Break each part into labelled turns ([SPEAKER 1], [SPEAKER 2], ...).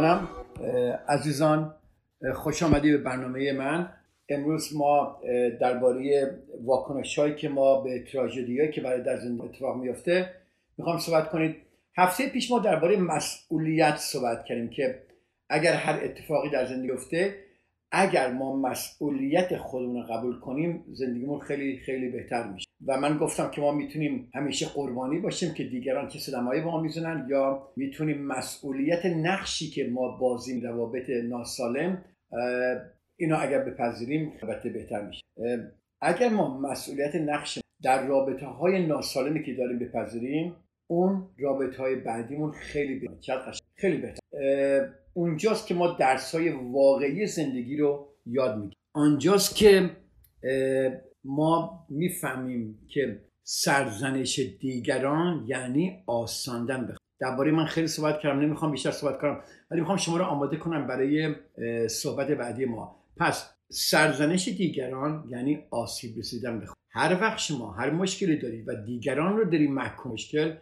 [SPEAKER 1] می‌کنم. عزیزان خوش آمدی به برنامه من. امروز ما درباره واکنش هایی که ما به تراژدی که برای در زندگی اتفاق میفته می‌خوام صحبت کنید. هفته پیش ما درباره مسئولیت صحبت کردیم که اگر هر اتفاقی در زندگی افته اگر ما مسئولیت خودمون رو قبول کنیم زندگیمون خیلی خیلی بهتر میشه. و من گفتم که ما می‌تونیم همیشه قربانی باشیم که دیگران که صدمایی با ما می‌زنن یا می‌تونیم مسئولیت نقشی که ما بازیم روابط ناسالم اینو اگر بپذیریم البته بهتر میشه. اگر ما مسئولیت نقش در رابطه های ناسالمی که داریم بپذیریم اون رابطه های بعدیمون خیلی بهتر خیلی بهتر. اونجاست که ما درس های واقعی زندگی رو یاد می‌گیریم. آنجاست که ما می‌فهمیم که سرزنش دیگران یعنی آساندن بخواه درباره من خیلی صحبت کردم نمی‌خوام بیشتر صحبت کنم ولی می‌خوام شما رو آماده کنم برای صحبت بعدی ما. پس سرزنش دیگران یعنی آسیب رسیدن به هر وقت شما هر مشکلی دارید و دیگران رو دارید محکوم مشکل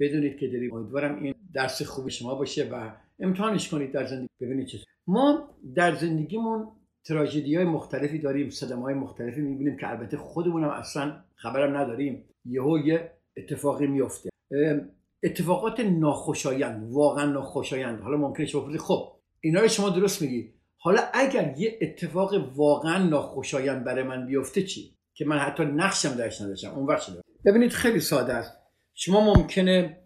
[SPEAKER 1] بدونید که دارید امیدوارم این درس خوب شما باشه و امتحانش کنید در زندگی. ببینید چه ما در زندگیمون تراژدی های مختلفی داریم صدمه های مختلفی می‌بینیم که البته خودمون هم اصلا خبرم نداریم. یهو یه اتفاقی میفته اتفاقات ناخوشایند واقعا ناخوشایند. حالا ممکنه شما بپرسید خب اینا رو شما درست میگی. حالا اگر یه اتفاق واقعا ناخوشایند برای من بیفته چی؟ که من حتی نقشم درش نداشتم. اون وقت ببینید خیلی ساده است. شما ممکنه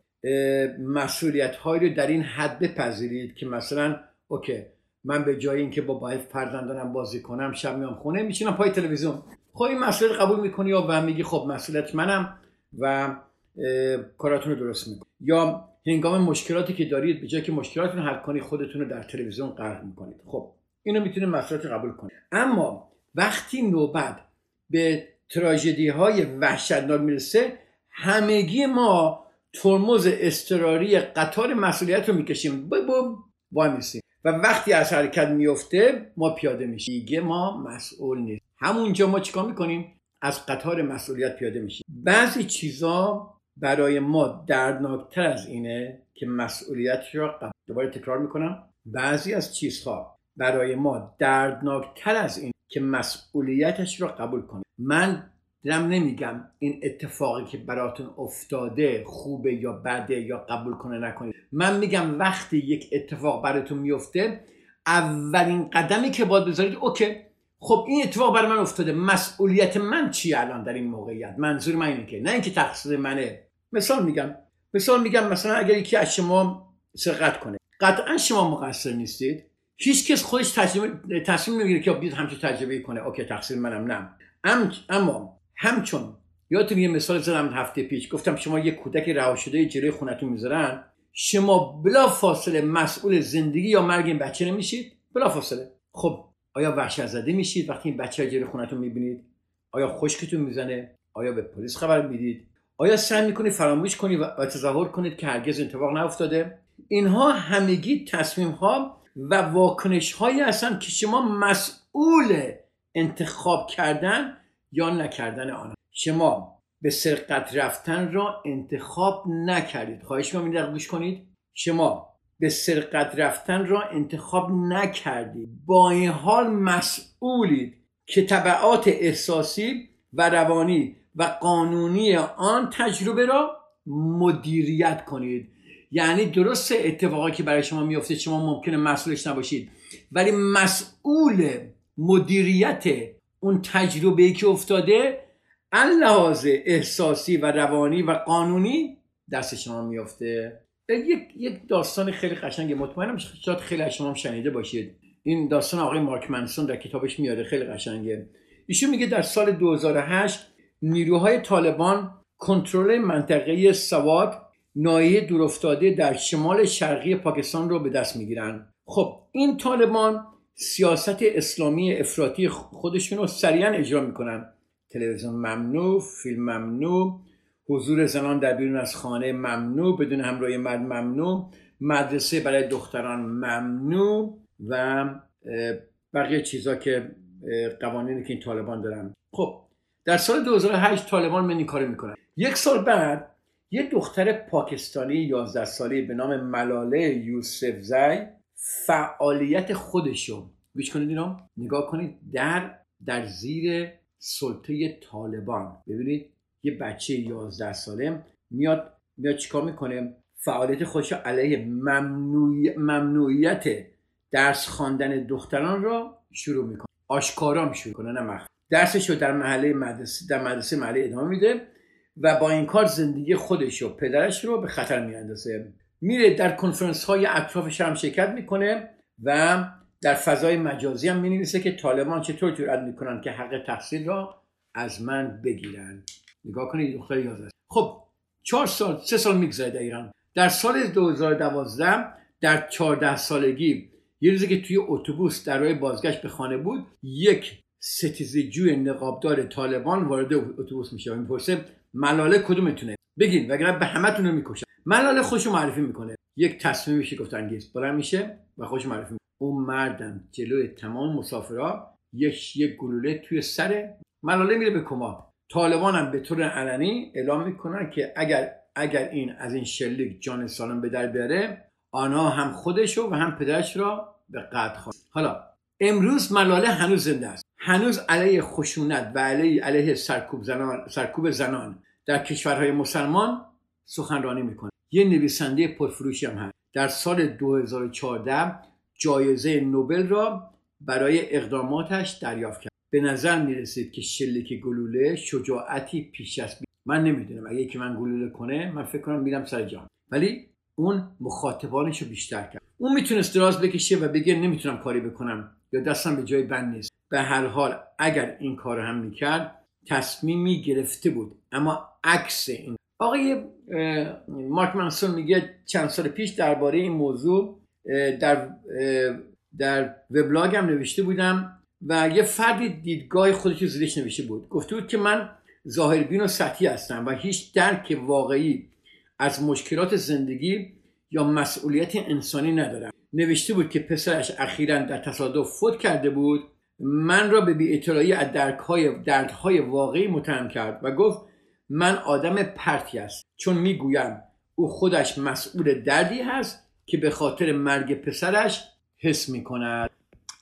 [SPEAKER 1] مسئولیت هایی رو در این حد بپذیرید که مثلا اوکی من به جای اینکه با باید فرزندانم بازی کنم شب میام خونه میشینم پای تلویزیون. خب این مسئولیت قبول می‌کنی و میگی خب مسئولیت منم و کاراتون رو درست می‌کنی. یا هنگام مشکلاتی که دارید به جای که مشکلاتتون حل کنی خودتون رو در تلویزیون غرق می‌کنید. خب اینو می‌تونید مسئولیت قبول کنید. اما وقتی نوبت به تراژدی های وحشتناک می‌رسه همگی ما ترمز استراری قطار مسئولیت رو می‌کشیم. ببوم وای میسیم. و وقتی از حرکت میفته ما پیاده میشیم. دیگه ما مسئول نیست. همونجا ما چیکار می‌کنیم؟ از قطار مسئولیت پیاده میشیم. بعضی چیزا برای ما دردناکتر از اینه که مسئولیت را قبول دوباره تکرار می‌کنم. بعضی از چیزها برای ما دردناکتر از این که مسئولیتش را قبول کنیم. من دارم نمیگم این اتفاقی که براتون افتاده خوبه یا بده یا قبول کنه نکنید. من میگم وقتی یک اتفاق براتون میفته اولین قدمی که باید بذارید اوکی خب این اتفاق برای من افتاده. مسئولیت من چی الان در این موقعیت؟ منظور من اینه که نه اینکه تقصیر منه. مثال میگم مثال میگم مثلا اگر یکی از شما سرقت کنه. قطعا شما مقصر نیستید. هیچ کس خودش تصمیم نمی‌گیره که بیاد همچین تجربه کنه. اوکی تقصیر منم نه. اما همچون یادتون یه مثال زدم هفته پیش. گفتم شما یه کودک رها شده جلوی خونتون می‌ذارن. شما بلا فاصله مسئول زندگی یا مرگ این بچه نمیشید. بلا فاصله خب آیا وحشت زده میشید وقتی این بچه جلوی خونتون می‌بینید؟ آیا خشکتون می‌زنه؟ آیا به پلیس خبر می‌دید؟ آیا سعی می‌کنید فراموش کنید و تظاهر کنید که هرگز اتفاق نیفتاده؟ اینها همگی تصمیم ها و واکنش هایی هستن که شما مسئول انتخاب کردن یا نکردن آن شما به سرقت رفتن را انتخاب نکردید. خواهش می‌کنم این گوش کنید. شما به سرقت رفتن را انتخاب نکردید. با این حال مسئولید که طبعات احساسی و روانی و قانونی آن تجربه را مدیریت کنید. یعنی درست اتفاقی که برای شما میفته شما ممکنه مسئولش نباشید. ولی مسئول مدیریت اون تجربه که افتاده لحاظ احساسی و روانی و قانونی دست شما میافته. یک یک داستان خیلی قشنگ مطمئنم شاید خیلی از شما شنیده باشید. این داستان آقای مارک منسون در کتابش میاره. خیلی قشنگه. ایشون میگه در سال 2008 نیروهای طالبان کنترل منطقه سواد ناحیه دورافتاده در شمال شرقی پاکستان رو به دست می‌گیرن. خب این طالبان سیاست اسلامی افراطی خودشون رو سریعا اجرا می‌کنن. تلویزیون ممنوع فیلم ممنوع حضور زنان در بیرون از خانه ممنوع بدون همراه مرد ممنوع مدرسه برای دختران ممنوع و بقیه چیزا که قوانینی که این طالبان دارن. خب در سال 2008 طالبان من این کارو می‌کنن. یک سال بعد یه دختر پاکستانی 11 ساله به نام ملاله یوسف زی فعالیت خودشو گوش کنید اینا نگاه کنید در در زیر سلطه طالبان. ببینید یه بچه 11 ساله میاد میاد چیکار می‌کنه؟ فعالیت خودش علیه ممنوع... ممنوعیت درس خواندن دختران را شروع می‌کنه. آشکارا شروع کنه نه مخ. درسش رو در محله مدرسه در مدرسه محله ادامه میده و با این کار زندگی خودش و پدرش رو به خطر میاندازه. میره در کنفرانس های اطرافش هم شرکت می‌کنه و در فضای مجازی هم می‌نویسه که طالبان چطور جرأت می‌کنن که حق تحصیل را از من بگیرن. نگاه کنید دختر 11 خب چهار سال سه سال میگذره دقیقا در سال 2012 در 14 سالگی یه روزی که توی اتوبوس در راه بازگشت به خانه بود یک ستیزجوی نقابدار طالبان وارد اتوبوس میشه. و می‌پرسه ملاله کدومتونه؟ بگین وگرنه به همتون رو می‌کشن ملاله خوشو معرفی می‌کنه. یک تصمیم میشه گفت انگیز بلند میشه و خوش معرفی می‌کنه. اون مردم جلوی تمام مسافرها یک یک گلوله توی سر ملاله میره به کما طالبان هم به طور علنی اعلام می‌کنن که اگر اگر این از این شلیک جان سالم به در بیاره آنها هم خودشو و هم پدرش را به قتل خواهد حالا امروز ملاله هنوز زنده است. هنوز علیه خشونت و علیه, علیه سرکوب زنان, سرکوب زنان. در کشورهای مسلمان سخنرانی می‌کنه. یه نویسنده پرفروشی هم هست. در سال 2014 جایزه نوبل را برای اقداماتش دریافت کرد. به نظر می‌رسید که شلیک گلوله شجاعتی پیش از من نمی‌دونم. اگه که من گلوله کنه من فکر کنم میرم سر جان ولی اون مخاطبانش رو بیشتر کرد. اون می‌تونست دراز بکشه و بگه نمی‌تونم کاری بکنم یا دستم به جای بند نیست. به هر حال اگر این کار هم می‌کرد تصمیمی گرفته بود. اما عکس این آقای مارک منسون میگه چند سال پیش درباره این موضوع در در وبلاگ هم نوشته بودم و یه فردی دیدگاه خودش رو زیرش نوشته بود. گفته بود که من ظاهربین و سطحی هستم و هیچ درک واقعی از مشکلات زندگی یا مسئولیت انسانی ندارم. نوشته بود که پسرش اخیرا در تصادف فوت کرده بود. من را به بیاطلاعی از درکهای دردهای واقعی متهم کرد و گفت من آدم پرتی است چون می‌گویم او خودش مسئول دردی هست که به خاطر مرگ پسرش حس می‌کند.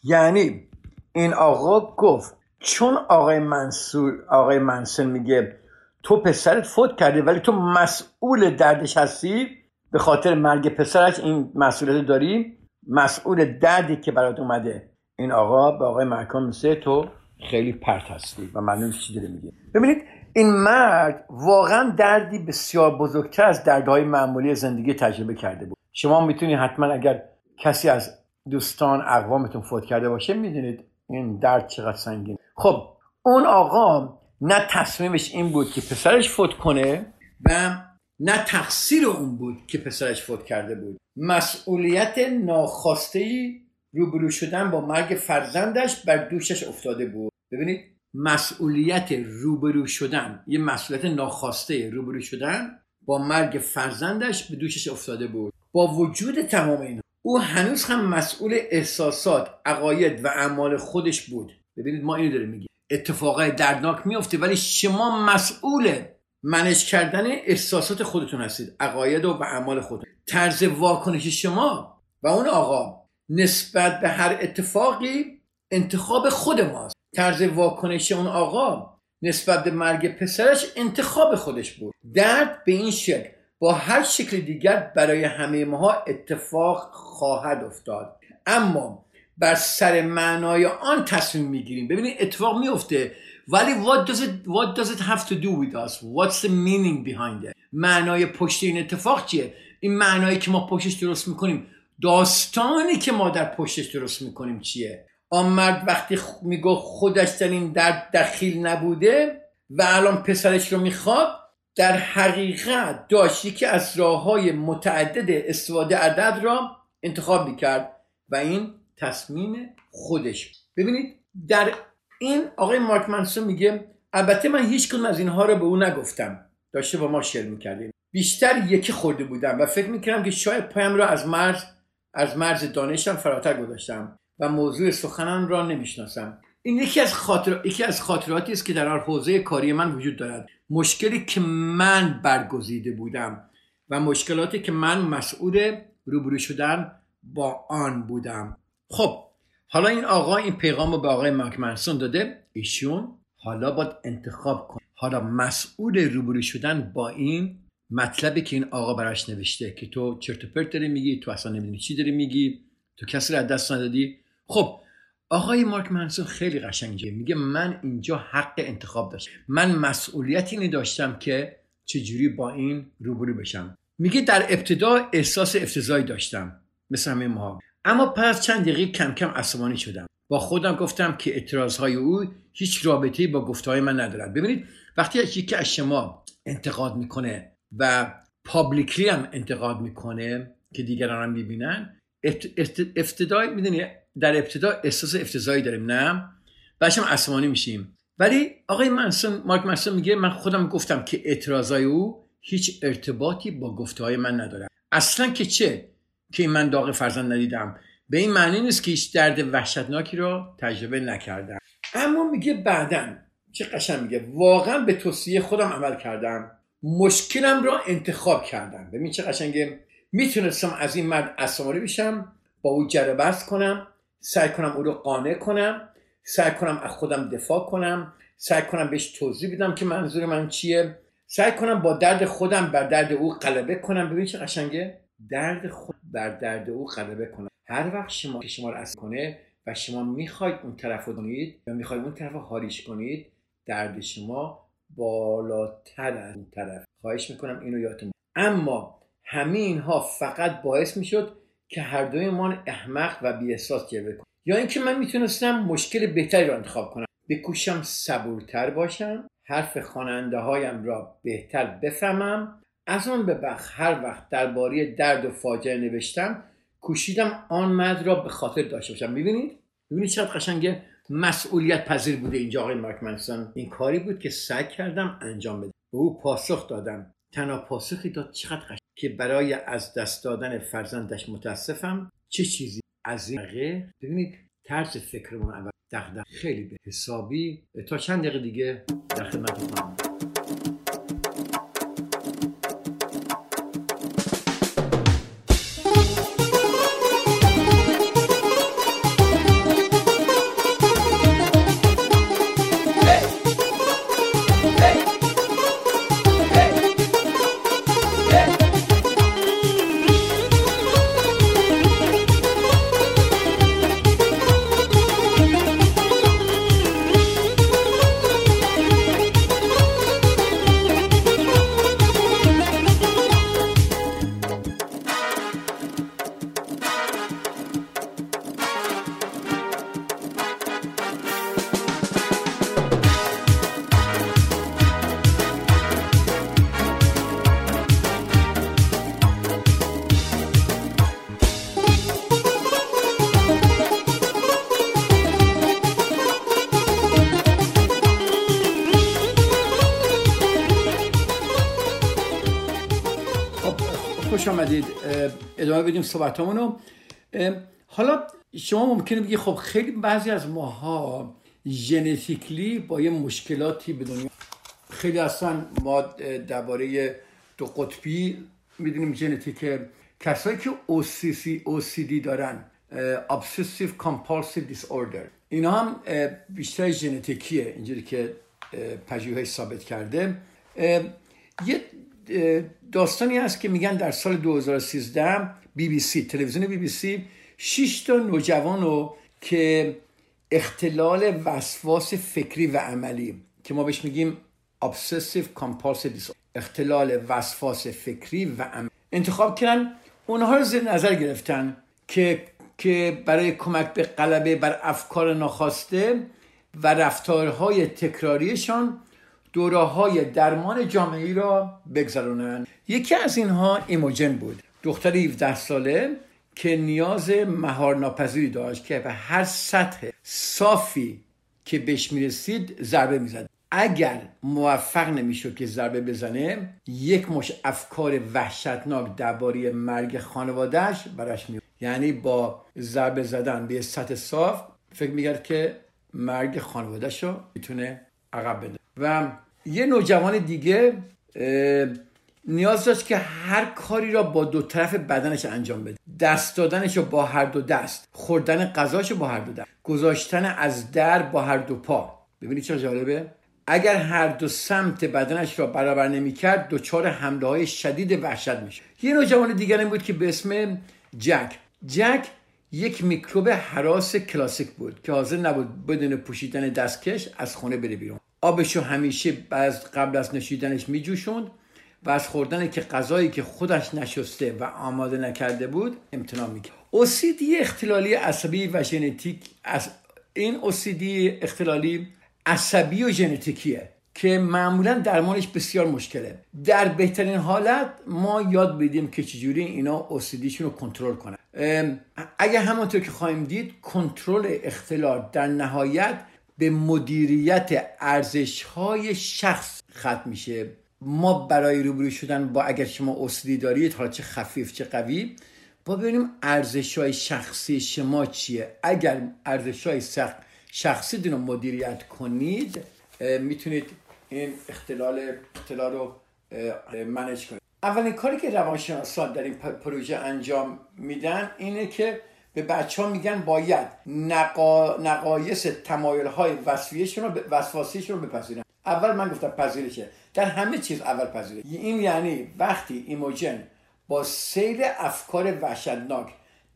[SPEAKER 1] یعنی این آقا گفت چون آقای منصور آقای منصور میگه تو پسرت فوت کرده ولی تو مسئول دردش هستی به خاطر مرگ پسرش این مسئولیت داری؟ مسئول دردی که برات اومده. این آقا به آقای مرکان میسه تو خیلی پرت هستی و معلوم چی داره میگه. ببینید این مرد واقعا دردی بسیار بزرگتر از دردهای معمولی زندگی تجربه کرده بود. شما می‌تونید حتما اگر کسی از دوستان اقوامتون فوت کرده باشه می‌دونید این درد چقدر سنگین. خب اون آقا نه تصمیمش این بود که پسرش فوت کنه و نه تقصیر اون بود که پسرش فوت کرده بود. مسئولیت ناخواسته روبرو شدن با مرگ فرزندش بر دوشش افتاده بود. ببینید مسئولیت روبرو شدن یه مسئولیت ناخواسته روبرو شدن با مرگ فرزندش به دوشش افتاده بود. با وجود تمام این او هنوز هم مسئول احساسات عقاید و اعمال خودش بود. ببینید ما اینو داریم میگیم. اتفاقای دردناک میفته ولی شما مسئول منش کردن احساسات خودتون هستید عقاید و اعمال خودتون. طرز واکنش شما و اون آقا نسبت به هر اتفاقی انتخاب خود ماست. طرز واکنش اون آقا نسبت به مرگ پسرش انتخاب خودش بود. درد به این شکل با هر شکل دیگر برای همه ما اتفاق خواهد افتاد. اما بر سر معنای آن تصمیم می‌گیریم. ببینید اتفاق میفته ولی what does it what does it have to do with us? What's the meaning behind it? معنای پشت این اتفاق چیه؟ این معنایی که ما پشتش درست می‌کنیم داستانی که ما در پشتش درست می‌کنیم چیه؟ آن مرد وقتی میگو خودش در این درد دخیل نبوده و الان پسرش رو می‌خواد در حقیقت داشت یکی از راه های متعدد استفاده عدد را انتخاب می‌کرد و این تصمیم خودش ببینید در این آقای مارک منسون میگه البته من هیچ کنم از اینها رو به او نگفتم. داشته با ما شیر می‌کردیم بیشتر یکی خورده بودم و فکر می‌کردم که شاید پایم را از مرز از مرز دانشم فراتر گذاشتم و موضوع سخنم را نمی‌شناسم. این یکی از خاطر... یکی از خاطراتی است که در حوزه کاری من وجود دارد. مشکلی که من برگزیده بودم و مشکلاتی که من مسئول روبرو شدن با آن بودم. خب حالا این آقا این پیغام رو به آقای مارک منسون داده. ایشون حالا باید انتخاب کن حالا مسئول روبرو شدن با این مطلبی که این آقا براش نوشته که تو چرت و پرت داری میگی تو اصلا نمی‌دونی چی داری میگی تو کسی رو دست ندادی. خب آقای مارک منسون خیلی قشنگه میگه من اینجا حق انتخاب داشتم. من مسئولیت اینی داشتم که چجوری با این روبرو بشم. میگه در ابتدا احساس افتضاحی داشتم مثل همه ما اما پس چند دقیقه کم کم عصبانی شدم. با خودم گفتم که اعتراضهای او هیچ رابطه‌ای با گفتهای من ندارد. ببینید وقتی یکی از شما انتقاد می‌کنه و پابلیکلی هم انتقاد می‌کنه که دیگران هم می‌بینن. افتدای می‌دونی در ابتدا احساس افتضاحی داریم نه؟ بعدش هم عصبانی میشیم. ولی آقای منسون مارک منسون میگه من خودم گفتم که اعتراضای او هیچ ارتباطی با گفته های من نداره. اصلا که چه؟ که من داغ فرزند ندیدم. به این معنی نیست که هیچ درد وحشتناکی رو تجربه نکردم. اما میگه بعدا چه قشن میگه واقعا به توصیه خودم عمل کردم. مشکلم را انتخاب کردم. ببین چه قشنگه. می‌تونستم از این مرد عصبانی بشم با او جره کنم سعی کنم او رو قانع کنم سعی کنم از خودم دفاع کنم سعی کنم بهش توضیح بدم که منظور من چیه. سعی کنم با درد خودم بر درد او غلبه کنم. ببین چه قشنگه. درد خود بر درد او غلبه کنم. هر وقت شما که شما رو از کنه و شما می‌خواید اون طرف رو کنید و می‌خواید اون طرف رو حالیش کنید درد شما بالاتر از اون طرف. خواهش می‌کنم اینو یادتون اما همه اینها فقط باعث می‌شد که هر دوی ما احمق و بی احساس جلوه کنیم یا اینکه من می‌تونستم مشکل بهتری را انتخاب کنم. بکوشم صبورتر باشم حرف خواننده هایم را بهتر بفهمم. از آن به بخ هر وقت درباره درد و فاجعه نوشتم کوشیدم آن مد را به خاطر داشته باشم. می‌بینید؟ می‌بینید چقدر قشنگه؟ مسئولیت پذیر بوده اینجا آقای مارک منسون این کاری بود که سعی کردم انجام بدم. به او پاسخ دادم. تنها پاسخی داد چقدر قشنگ که برای از دست دادن فرزندش متاسفم. چه چیزی؟ از این ببینید طرز فکرمون اول دغدغه. خیلی به حسابی. تا چند دقیقه دیگه در خدمتتونم ادامه بدیم صحبت رو حالا شما ممکنه بگی خب خیلی بعضی از ماها ژنتیکلی با یه مشکلاتی به دنیا خیلی اصلا ما درباره دو قطبی می‌دونیم ژنتیک کسایی که OCC, OCD دارن Obsessive Compulsive Disorder. اینا هم بیشتر ژنتیکیه اینجوری که پژوهش ثابت کرده. یه داستانی هست که میگن در سال 2013 بی بی سی تلویزیون بی بی سی 6 تا نوجوان رو که اختلال وسواس فکری و عملی که ما بهش میگیم obsessive compulsive اختلال وسواس فکری و عملی انتخاب کردن. اونها رو زیر نظر گرفتن که که برای کمک به غلبه بر افکار ناخواسته و رفتارهای تکراریشان دوره های درمان جامعی را بگذرانند یکی از اینها ایموجن بود. دختر 17 ساله که نیاز مهار ناپذیری داشت که به هر سطح صافی که بهش می‌رسید ضربه می‌زد. اگر موفق نمی‌شد که ضربه بزنه یک مش افکار وحشتناک درباره مرگ خانوادهش براش می یعنی با ضربه زدن به سطح صاف فکر می‌کرد که مرگ خانوادهش رو می‌تونه عقب بده و یه نوجوان دیگه نیاز داشت که هر کاری را با دو طرف بدنش انجام بده. دست دادنش رو با هر دو دست خوردن غذاش با هر دو دست گذاشتن از در با هر دو پا. ببینید چه جالبه؟ اگر هر دو سمت بدنش را برابر نمی‌کرد دچار حمله های شدید وحشت میشه. یه نوجوان دیگری بود که به اسم جک. جک یک میکروب حراس کلاسیک بود که حاضر نبود بدون پوشیدن دستکش از خونه بره بیرون. آبشو همیشه بعد قبل از نشیدنش میجوشوند و از خوردن که غذایی که خودش نشسته و آماده نکرده بود امتناع می‌کرد. اوسیدی اختلالی عصبی و ژنتیک از این اوسیدی اختلالی عصبی و ژنتیکیه که معمولا درمانش بسیار مشکله. در بهترین حالت ما یاد بدیم که چجوری اینا اوسیدیشون رو کنترل کنن. اگر همونطور که خواهیم دید کنترل اختلال در نهایت به مدیریت ارزش های شخص ختم میشه. ما برای روبرو شدن با اگر شما اوسیدی دارید حالا چه خفیف چه قوی با ببینیم ارزش های شخصی شما چیه. اگر ارزش های شخصی دون مدیریت کنید می‌تونید این اختلال اختلال رو منج کنید. اولین کاری که روانشناسان در این پروژه انجام میدن اینه که به بچه ها میگن باید نقا... نقایص تمایل های وسواسیشون رو وسواسیشون رو بپذیرن. اول من گفتم پذیرشه. در همه چیز اول پذیرش این یعنی وقتی ایموجن با سیل افکار وحشتناک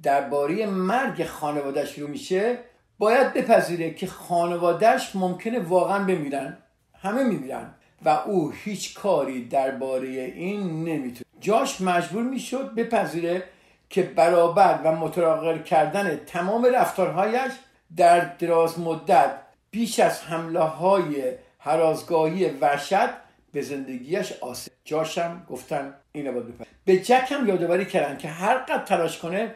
[SPEAKER 1] درباره مرگ خانواده شروع میشه باید بپذیره که خانوادهش ممکنه واقعا بمیرن. همه میمیرن. و او هیچ کاری درباره این نمی‌تونه. جاش مجبور می‌شد بپذیره که برابر و متراقب کردن تمام رفتارهایش در دراز مدت بیش از حمله های هرازگاهی وحشت به زندگیش آسیب جاشم گفتن اینو باید به جک هم یادآوری کردن که هر قد تلاش کنه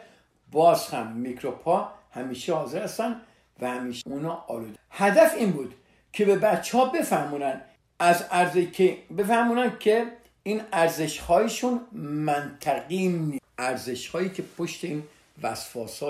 [SPEAKER 1] باز هم میکروپا همیشه حاضر هستن و همیشه اونا آلوده. هدف این بود که به بچه ها بفهمونن از ارزش که بفهمونن که این ارزش هایشون منطقی نیست. ارزش هایی که پشت این وسواس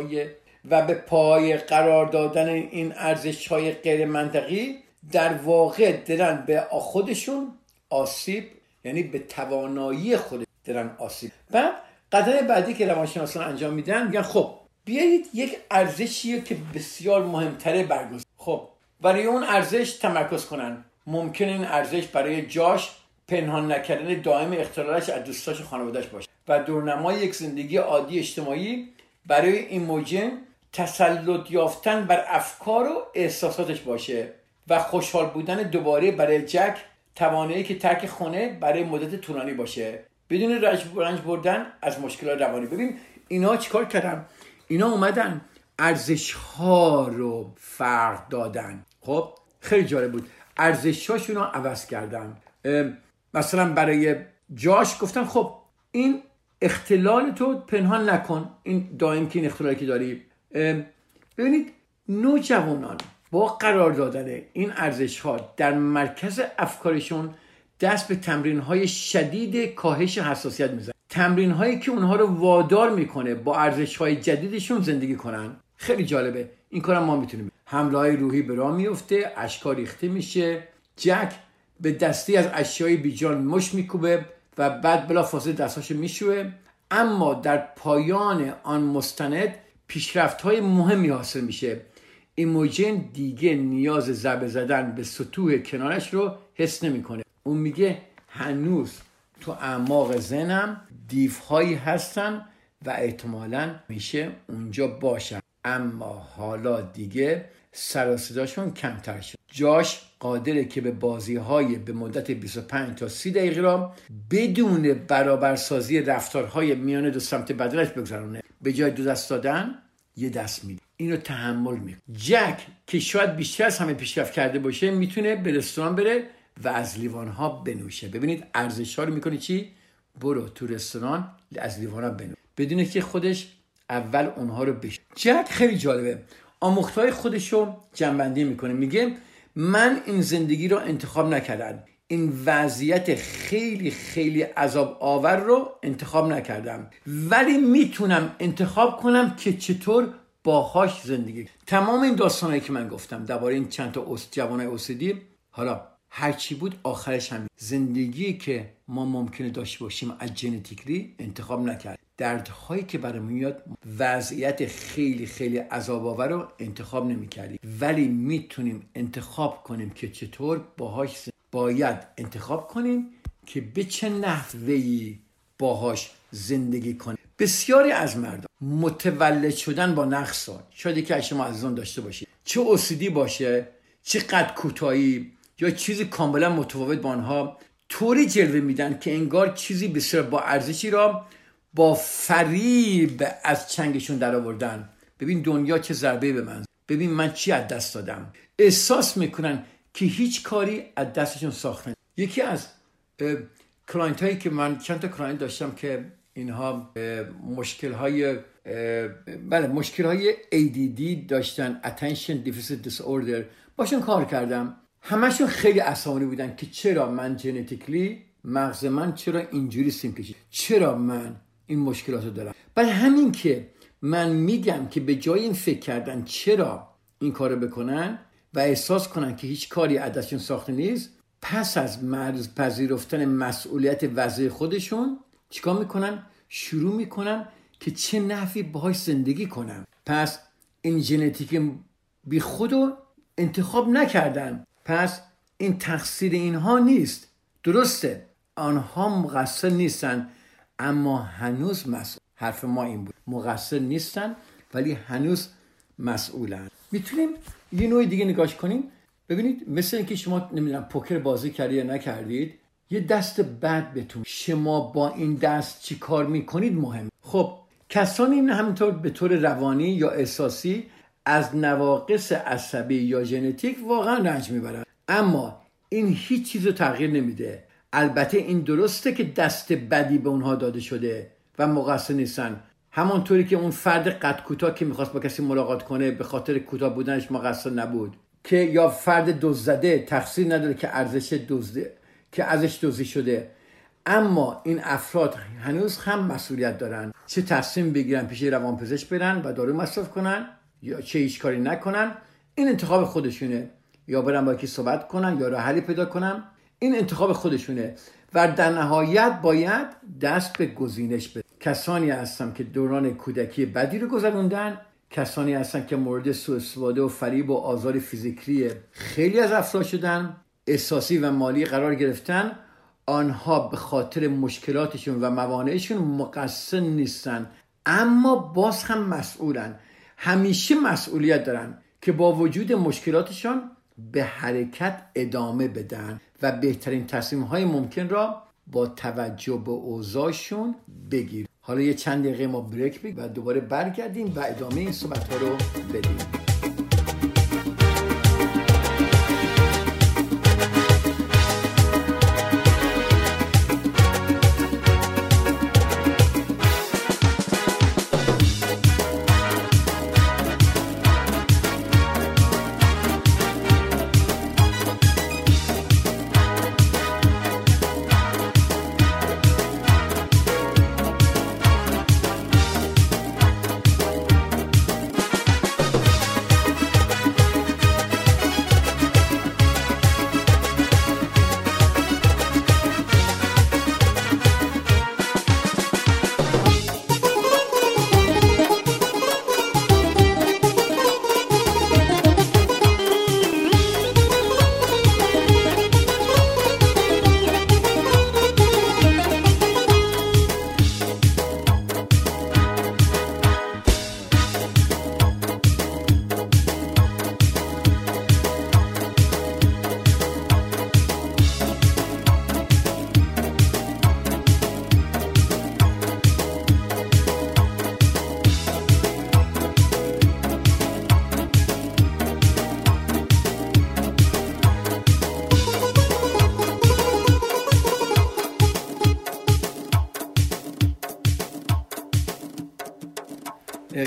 [SPEAKER 1] و به پای قرار دادن این ارزش های غیر منطقی در واقع دارن به خودشون آسیب یعنی به توانایی خود دارن آسیب. بعد قدم بعدی که روانشناسان انجام میدن میگن خب بیایید یک ارزشیه که بسیار مهمتره برگزار. خب برای اون ارزش تمرکز کنن. ممکن این ارزش برای جاش پنهان نکردن دائم اختلالش از دوستاش و خانوادهش باشه. و دورنمای یک زندگی عادی اجتماعی برای ایموجن تسلط یافتن بر افکار و احساساتش باشه و خوشحال بودن دوباره برای جک توانایی که ترک خونه برای مدت طولانی باشه. بدون رنج بردن از مشکلات روانی. ببین اینا چیکار کردن؟ اینا اومدن ارزش ها رو فرق دادن. خب خیلی جالب بود. ارزش هاشون رو عوض کردن. مثلا برای جاش گفتن خب این اختلال تو پنهان نکن. این دائم که این اختلالی که داری. ببینید نوجوانان با قرار دادن این ارزش ها در مرکز افکارشون دست به تمرین های شدید کاهش حساسیت میزن تمرین هایی که اونها رو وادار می‌کنه با ارزش های جدیدشون زندگی کنن. خیلی جالبه. این کارم ما می‌تونیم. حمله های روحی به راه میفته اشکا ریخته میشه. جک به دستی از اشیای بیجان مش میکوبه. و بعد بلا فاصله دستاش می‌شوه. اما در پایان آن مستند پیشرفت های مهمی حاصل میشه. ایموجن دیگه نیاز ضربه زدن به سطوح کنارش رو حس نمی‌کنه. اون میگه هنوز تو اعماق ذهنم دیوهایی هستن و احتمالا میشه اونجا باشن. اما حالا دیگه سر کمتر شد. جاش قادره که به بازی های به مدت 25 تا 30 دقیقه را بدون برابرسازی رفتارهای میان دو سمت بدنش بگذرونه. به جای دو دست دادن یه دست میده. اینو تحمل می‌کنه. جک که شاید بیشتر از همه پیشرفت کرده باشه می‌تونه به رستوران بره و از لیوان ها بنوشه. ببینید ارزش ها رو می‌کنه چی؟ برو تو رستوران از لیوان ها بنوش. بدونه که خودش اول اونها رو بشه جک خیلی جالبه. آموختهای خودش رو جنبندی می‌کنه. میگه من این زندگی رو انتخاب نکردم. این وضعیت خیلی خیلی عذاب آور رو انتخاب نکردم. ولی می‌تونم انتخاب کنم که چطور باهاش زندگی تمام این داستانهایی که من گفتم درباره این چند تا جوانای اوسیدی حالا هرچی بود آخرش هم زندگی که ما ممکنه داشته باشیم از ژنتیکلی انتخاب نکرد. دردهایی که برای میاد وضعیت خیلی خیلی عذاب آور رو انتخاب نمی‌کردیم. ولی می‌تونیم انتخاب کنیم که چطور باهاش باید انتخاب کنیم که به چه نحوهی باهاش زندگی کنیم. بسیاری از مردم متولد شدن با نقص شاید که شما از اون داشته باشید. چه اوسیدی باشه چه قد کوتاهی یا چیزی کاملا متفاوت با آنها. طوری جلوه میدن که انگار چیزی بسیار با ارزشی را با فریب از چنگشون در آوردن. ببین دنیا چه ضربه به من. ببین من چی از دست دادم. احساس می‌کنن که هیچ کاری از دستشون ساختن یکی از client هایی که من چند تا client داشتم که اینها مشکل های بله مشکل های ADD داشتن Attention Deficit Disorder. باشون کار کردم. همشون خیلی عصبانی بودن که چرا من genetically مغز من چرا اینجوری سیم کشید؟ چرا من این مشکلات رو دارم؟ بعد همین که من میگم که به جای این فکر کردن چرا این کارو بکنن و احساس کنن که هیچ کاری ازشون ساخته نیست پس از مرز پذیرفتن مسئولیت وضع خودشون چیکار می‌کنن؟ شروع می‌کنن که چه نحوی باهاش زندگی کنن. پس این ژنتیک بی خودو انتخاب نکردن. پس این تقصیر اینها نیست. درسته. آنها مقصر نیستن اما هنوز مسئول حرف ما این بود. مقصر نیستن ولی هنوز مسئولن. می‌تونیم یه نوع دیگه نگاش کنیم؟ ببینید مثل اینکه شما نمی‌دونم پوکر بازی کردید یا نکردید یه دست بد بتون شما با این دست چی کار می‌کنید مهم. خب کسانی این همینطور به طور روانی یا احساسی از نواقص عصبی یا ژنتیک واقعا رنج می‌برن. اما این هیچ چیز رو تغییر نمیده. البته این درسته که دست بدی به اونها داده شده و مقصر نیستن. همانطوری که اون فرد قد کوتاه که می‌خواست با کسی ملاقات کنه به خاطر کوتاه بودنش مقصر نبود. که یا فرد دزدده تقصیر نداره که ارزش دزده که ازش دزدی شده. اما این افراد هنوز هم مسئولیت دارن. چه تصمیم بگیرن پیش روانپزشک برن و دارو مصرف کنن. یا چه هیچ کاری نکنن این انتخاب خودشونه. یا برن با کی صحبت کنن یا راه حلی پیدا کنن. این انتخاب خودشونه. و در نهایت باید دست به گزینش بده. کسانی هستن که دوران کودکی بدی رو گذروندن. کسانی هستن که مورد سوء استفاده و فریب و آزار فیزیکی خیلی از افراد شدن. احساسی و مالی قرار گرفتن. آنها به خاطر مشکلاتشون و موانعشون مقصر نیستن. اما باز هم مسئولن. همیشه مسئولیت دارن که با وجود مشکلاتشان به حرکت ادامه بدن و بهترین تصمیم های ممکن را با توجه به اوضاعشون بگیر حالا یه چند دقیقه ما بریک بگیم و دوباره برگردیم و ادامه این صحبت ها رو بدیم.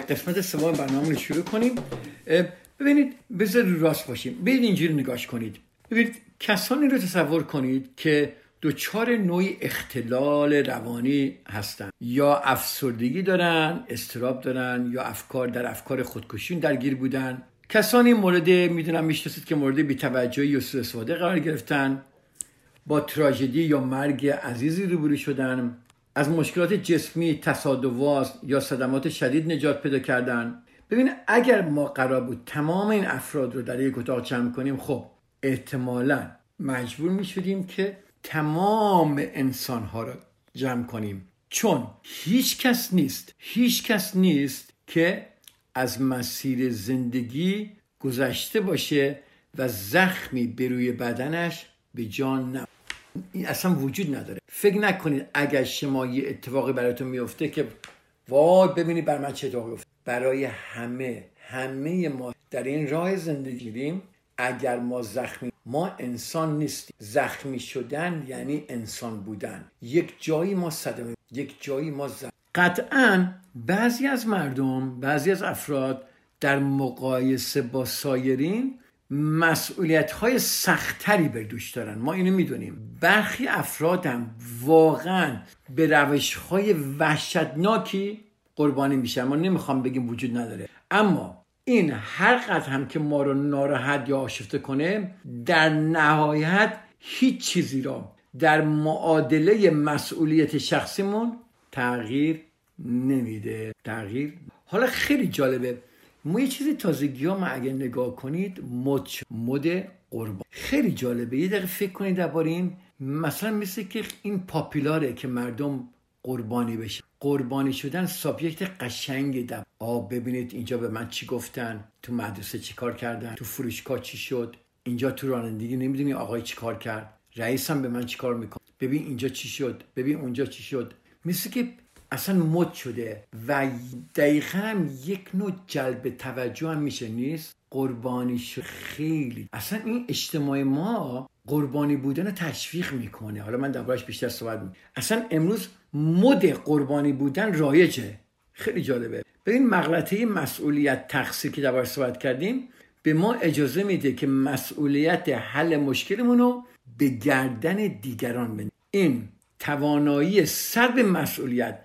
[SPEAKER 1] قسمت سوم برنامه رو شروع کنیم. ببینید بذار راست باشیم. برید اینجوری نگاش کنید. ببینید کسانی رو تصور کنید که دچار نوعی اختلال روانی هستن. یا افسردگی دارن استراب دارن یا افکار در افکار خودکشی درگیر بودن. کسانی مورد می‌دونم می‌شناسید که مورد بیتوجهی و سوء استفاده قرار گرفتن. با تراژدی یا مرگ عزیزی روبرو شدن. از مشکلات جسمی تصادفات یا صدمات شدید نجات پیدا کردن. ببین اگر ما قرار بود تمام این افراد رو در یک اتاق جمع کنیم خب احتمالا مجبور می شدیم که تمام انسان ها رو جمع کنیم. چون هیچ کس نیست هیچ کس نیست که از مسیر زندگی گذشته باشه و زخمی به روی بدنش به جان نه اصلا وجود نداره. فکر نکنید اگر شما یه اتفاقی براتون میفته که وای ببینید بر من چه اتفاقی افتاد. برای همه همه ما در این راه زندگی دیم اگر ما زخمی ما انسان نیستیم. زخمی شدن یعنی انسان بودن. یک جایی ما صدمه یک جایی ما زخمی قطعا بعضی از مردم بعضی از افراد در مقایسه با سایرین مسئولیت های سختتری بر دوش دارن. ما اینو می‌دونیم. برخی افراد هم واقعا به روش های وحشتناکی قربانی میشن. ما نمی‌خوام بگیم وجود نداره. اما این هر قدر هم که ما رو ناراحت یا آشفته کنه در نهایت هیچ چیزی را در معادله مسئولیت شخصیمون تغییر نمیده. تغییر. حالا خیلی جالبه. ما یه چیزی تازگی ها اگه نگاه کنید مد مد قربان. خیلی جالبه. یه دقیقه فکر کنید درباره این. مثلا مثل که این پاپیلاره که مردم قربانی بشه. قربانی شدن سابجکت قشنگ در آب ببینید اینجا به من چی گفتن. تو مدرسه چی کار کردن؟ تو فروشگاه چی شد؟ اینجا تو رانندگی نمی‌دونی آقای چی کار کرد؟ رئیسم به من چی کار می‌کنه؟ ببین اینجا چی شد؟ ببین اونجا چی شد؟ مثل که اصلا مد شده و دقیقا هم یک نوع جلب توجه هم میشه نیست؟ قربانی خیلی. اصلا این اجتماع ما قربانی بودن تشویق می‌کنه. حالا من دربارش بیشتر صحبت می‌کنم. اصلا امروز مد قربانی بودن رایجه. خیلی جالبه. ببین مغلطه مسئولیت تقصیر که دربارش صحبت کردیم به ما اجازه میده که مسئولیت حل مشکلمون رو به گردن دیگران بندازیم. این توانایی سر مسئولیت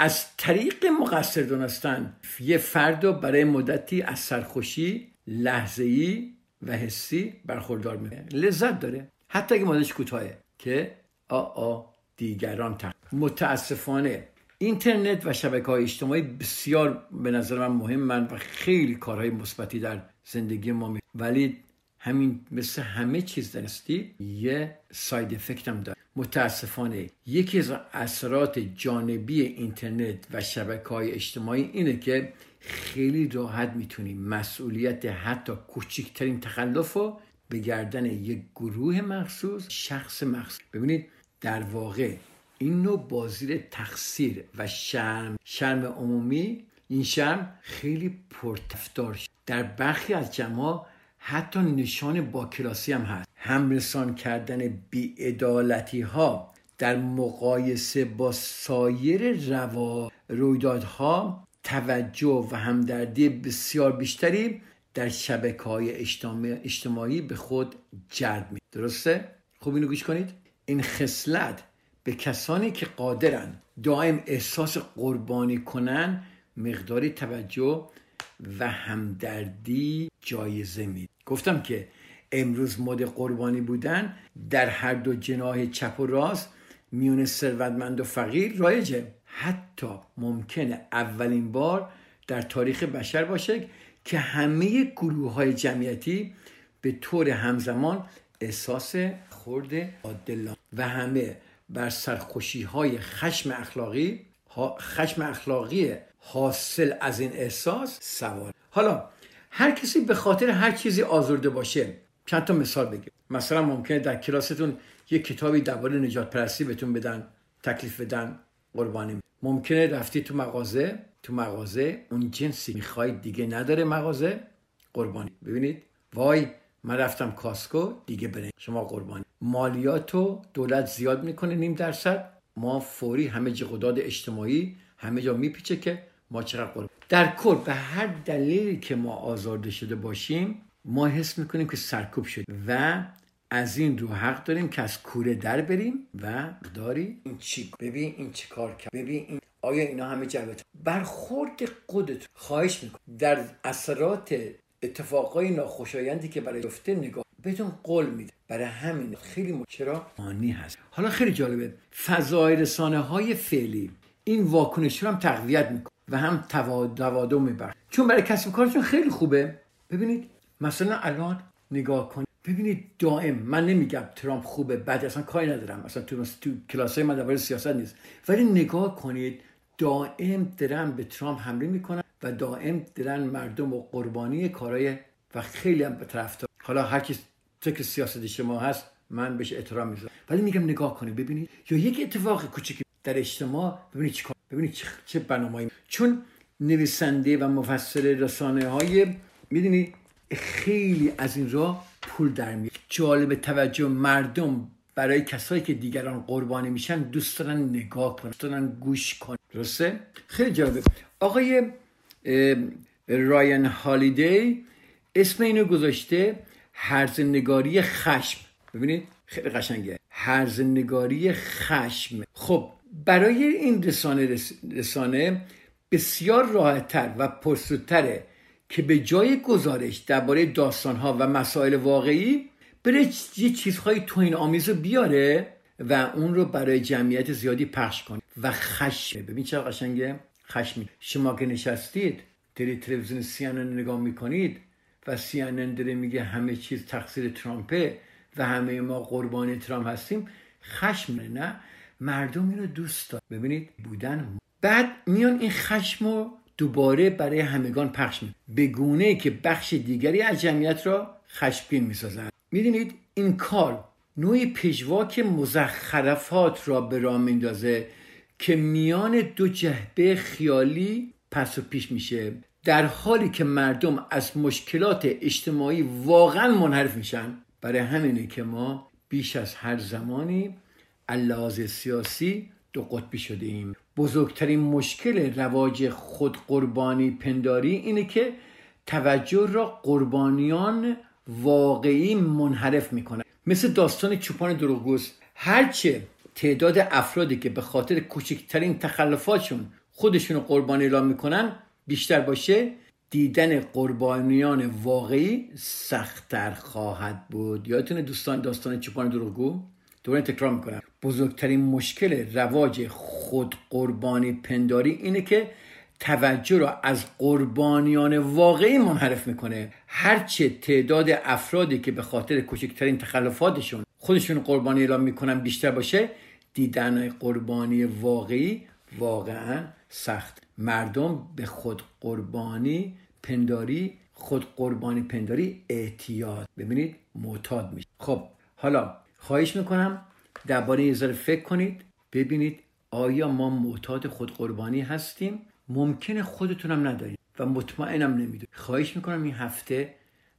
[SPEAKER 1] از طریق مقصر دونستن یه فرد رو برای مدتی از سرخوشی لحظه‌ای و حسی برخوردار می‌کنه. لذت داره. حتی اگه مدتش کوتاهه که آ آ دیگران تق متاسفانه اینترنت و شبکه های اجتماعی بسیار به نظر من مهمن و خیلی کارهای مثبتی در زندگی ما می ولی همین مثل همه چیز دنستی یه ساید افکت هم داره. متاسفانه یکی از اثرات جانبی اینترنت و شبکه های اجتماعی اینه که خیلی راحت می‌تونیم مسئولیت حتی کوچکترین تخلف رو به گردن یک گروه مخصوص شخص مخصوص. ببینید در واقع این نوع بازیر تقصیر و شرم شرم عمومی این شرم خیلی پرتفتار در برخی از جمع حتی نشان با کلاسی هم هست همرسان کردن بیعدالتی ها در مقایسه با سایر روا رویدادها توجه و همدردی بسیار بیشتری در شبکه های اجتماعی به خود جلب می درسته؟ خوب اینو گوش کنید این خصلت به کسانی که قادرن دائم احساس قربانی کنن مقداری توجه و همدردی جایزه می گفتم که امروز مد قربانی بودن در هر دو جناح چپ و راست میون ثروتمند و فقیر رایجه. حتی ممکنه اولین بار در تاریخ بشر باشه که همه گروه های جمعیتی به طور همزمان احساس خورده عادلان و همه بر سرخوشی های خشم اخلاقی خشم اخلاقی حاصل از این احساس سوار. حالا هر کسی به خاطر هر چیزی آزرده باشه. چند تا مثال بگیم. مثلا ممکنه در کلاستون یک کتابی درباره نجات پرستی بهتون بدن تکلیف بدن قربانی. ممکنه رفتی تو مغازه تو مغازه اون جنسی می‌خواید دیگه نداره مغازه قربانی. ببینید؟ وای من رفتم کاسکو دیگه بره. شما قربانی. مالیاتو دولت زیاد می‌کنه نیم درصد. ما فوری همه قداد اجتماعی همه جا میپیچه که ما چقدر قربانی در کل به هر دلیلی که ما آزارده شده باشیم ما حس می‌کنیم که سرکوب شد و از این رو حق داریم که از کوره در بریم و داری این چی ببین این چی کار کرد ببین این آیا اینا همه جلوت برخورد خودت خواهش میکن در اثرات اتفاقای ناخوشایندی که برای گفته نگاه بهتون قول میده برای همین خیلی مچرا مانی هست. حالا خیلی جالبه. فضای رسانه های فعلی این واکنش رو هم تقویت می‌کنه. و هم دوادو میبر. چون برای کسب کارشون خیلی خوبه. ببینید مثلا الان نگاه کنید ببینید دائم من نمیگم ترامپ خوبه بعد اصلا کاری ندارم. اصلا تو تو کلاس های من سیاست نیست. ولی نگاه کنید دائم درن به ترامپ حمله می‌کنن و دائم درن مردم و قربانی کارهای و خیلی هم به طرف حالا هر کی فکر سیاست شما هست من بهش احترام می‌ذارم. ولی میگم نگاه کنید ببینید. یا یک اتفاق کوچیکی در اجتماع ببینید چیکار ببینید چه برنامه‌ای چون نویسنده و مفسر رسانه های می‌دونی خیلی از این راه پول در میاد. جالب توجه مردم برای کسایی که دیگران قربانی میشن دوست دارن نگاه کنن دوست دارن گوش کنن. درسته؟ خیلی جالبه آقای رایان هالیدی اسم اینو گذاشته هرزنگاری خشم. ببینید خیلی قشنگه. هرزنگاری خشم. خب برای این رسانه رسانه بسیار راحتتر و پرسودتره که به جای گزارش درباره داستانها و مسائل واقعی بره یه چیزهای توین آمیز رو بیاره و اون رو برای جمعیت زیادی پخش کنه. و خشم. ببین چرا قشنگه؟ خشمی شما که نشستید دارید تلویزیون سیانن نگاه می‌کنید و سیانن داره میگه همه چیز تقصیر ترامپه و همه ما قربان ترامپ هستیم خشم نه؟ مردم اینو دوست دارن. ببینید بودن بعد میان این خشم رو دوباره برای همگان پخش می به گونه که بخش دیگری از جمعیت را خشمگین می‌سازند می‌دونید این کار نوعی پژواک مزخرفات را به راه میندازه که میان دو جهبه خیالی پس و پیش میشه. در حالی که مردم از مشکلات اجتماعی واقعا منحرف میشن برای همینه که ما بیش از هر زمانی اللحاظ سیاسی دو قطبی شده ایم. بزرگترین مشکل رواج خود قربانی پنداری اینه که توجه را قربانیان واقعی منحرف می‌کنه مثل داستان چوپان دروغگوست هرچه تعداد افرادی که به خاطر کوچکترین تخلفاتشون خودشون رو قربانی اعلام می‌کنن بیشتر باشه دیدن قربانیان واقعی سختتر خواهد بود. یادتونه دوستان داستان چوپان دروغگو؟ دوباره تکرار می‌کنم. بزرگترین مشکل رواج خود قربانی پنداری اینه که توجه را از قربانیان واقعی منحرف می‌کنه. هرچه تعداد افرادی که به خاطر کوچکترین تخلفاتشون خودشون قربانی اعلام می‌کنن بیشتر باشه دیدن قربانی واقعی واقعا سخت. مردم به خود قربانی پنداری خود قربانی پنداری اعتیاد. ببینید معتاد میشه. خب حالا خواهش می‌کنم درباره یه ذره فکر کنید. ببینید آیا ما معتاد خود قربانی هستیم ممکنه خودتونم ندارید و مطمئنم نمی‌دونید. خواهش می‌کنم این هفته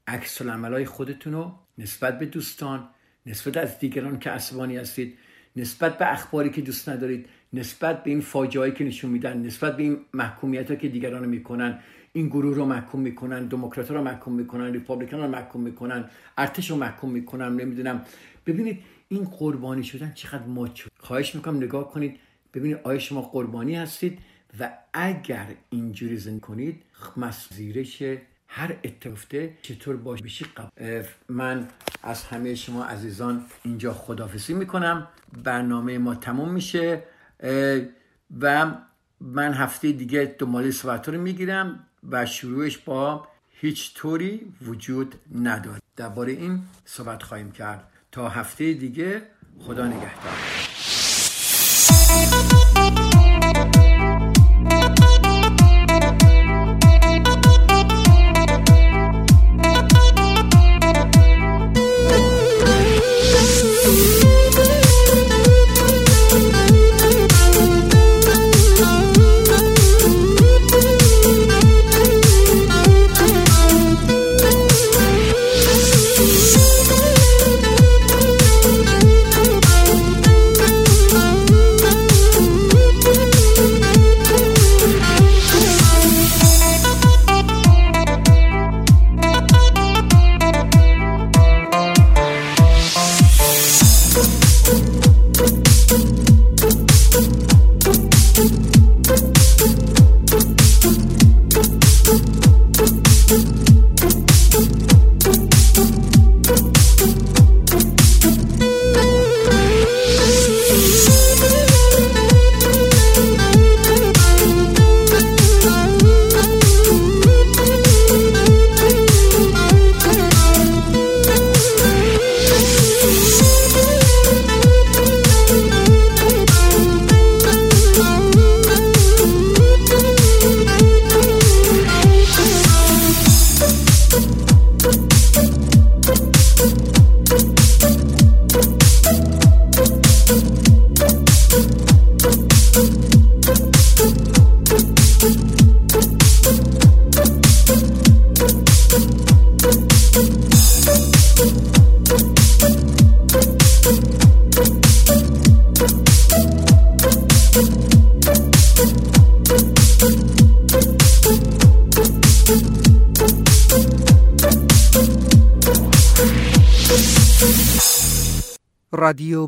[SPEAKER 1] عکس های خودتون رو نسبت به دوستان نسبت از دیگران که عصبانی هستید نسبت به اخباری که دوست ندارید نسبت به این فاجعه که نشون میدن نسبت به این محکومیت که دیگران می‌کنن این گروه رو محکوم می‌کنن دموکرات رو محکوم می‌کنن ریپابلیکن رو محکوم می‌کنن ارتش رو محکوم می‌کنن نمی‌دونم ببینید این قربانی شدن چقدر مات شد. خواهش می‌کنم نگاه کنید ببینید آیا شما قربانی هستید و اگر اینجوری زن کنید مسیرش هر اتفاقه چطور باش بشی من از همه شما عزیزان اینجا خدافزی می‌کنم. برنامه ما تموم میشه و من هفته دیگه دنبال صحبت رو می‌گیرم و شروعش با هیچ طوری وجود نداره. درباره این صحبت خواهیم کرد. تا هفته دیگه خدا نگهدار.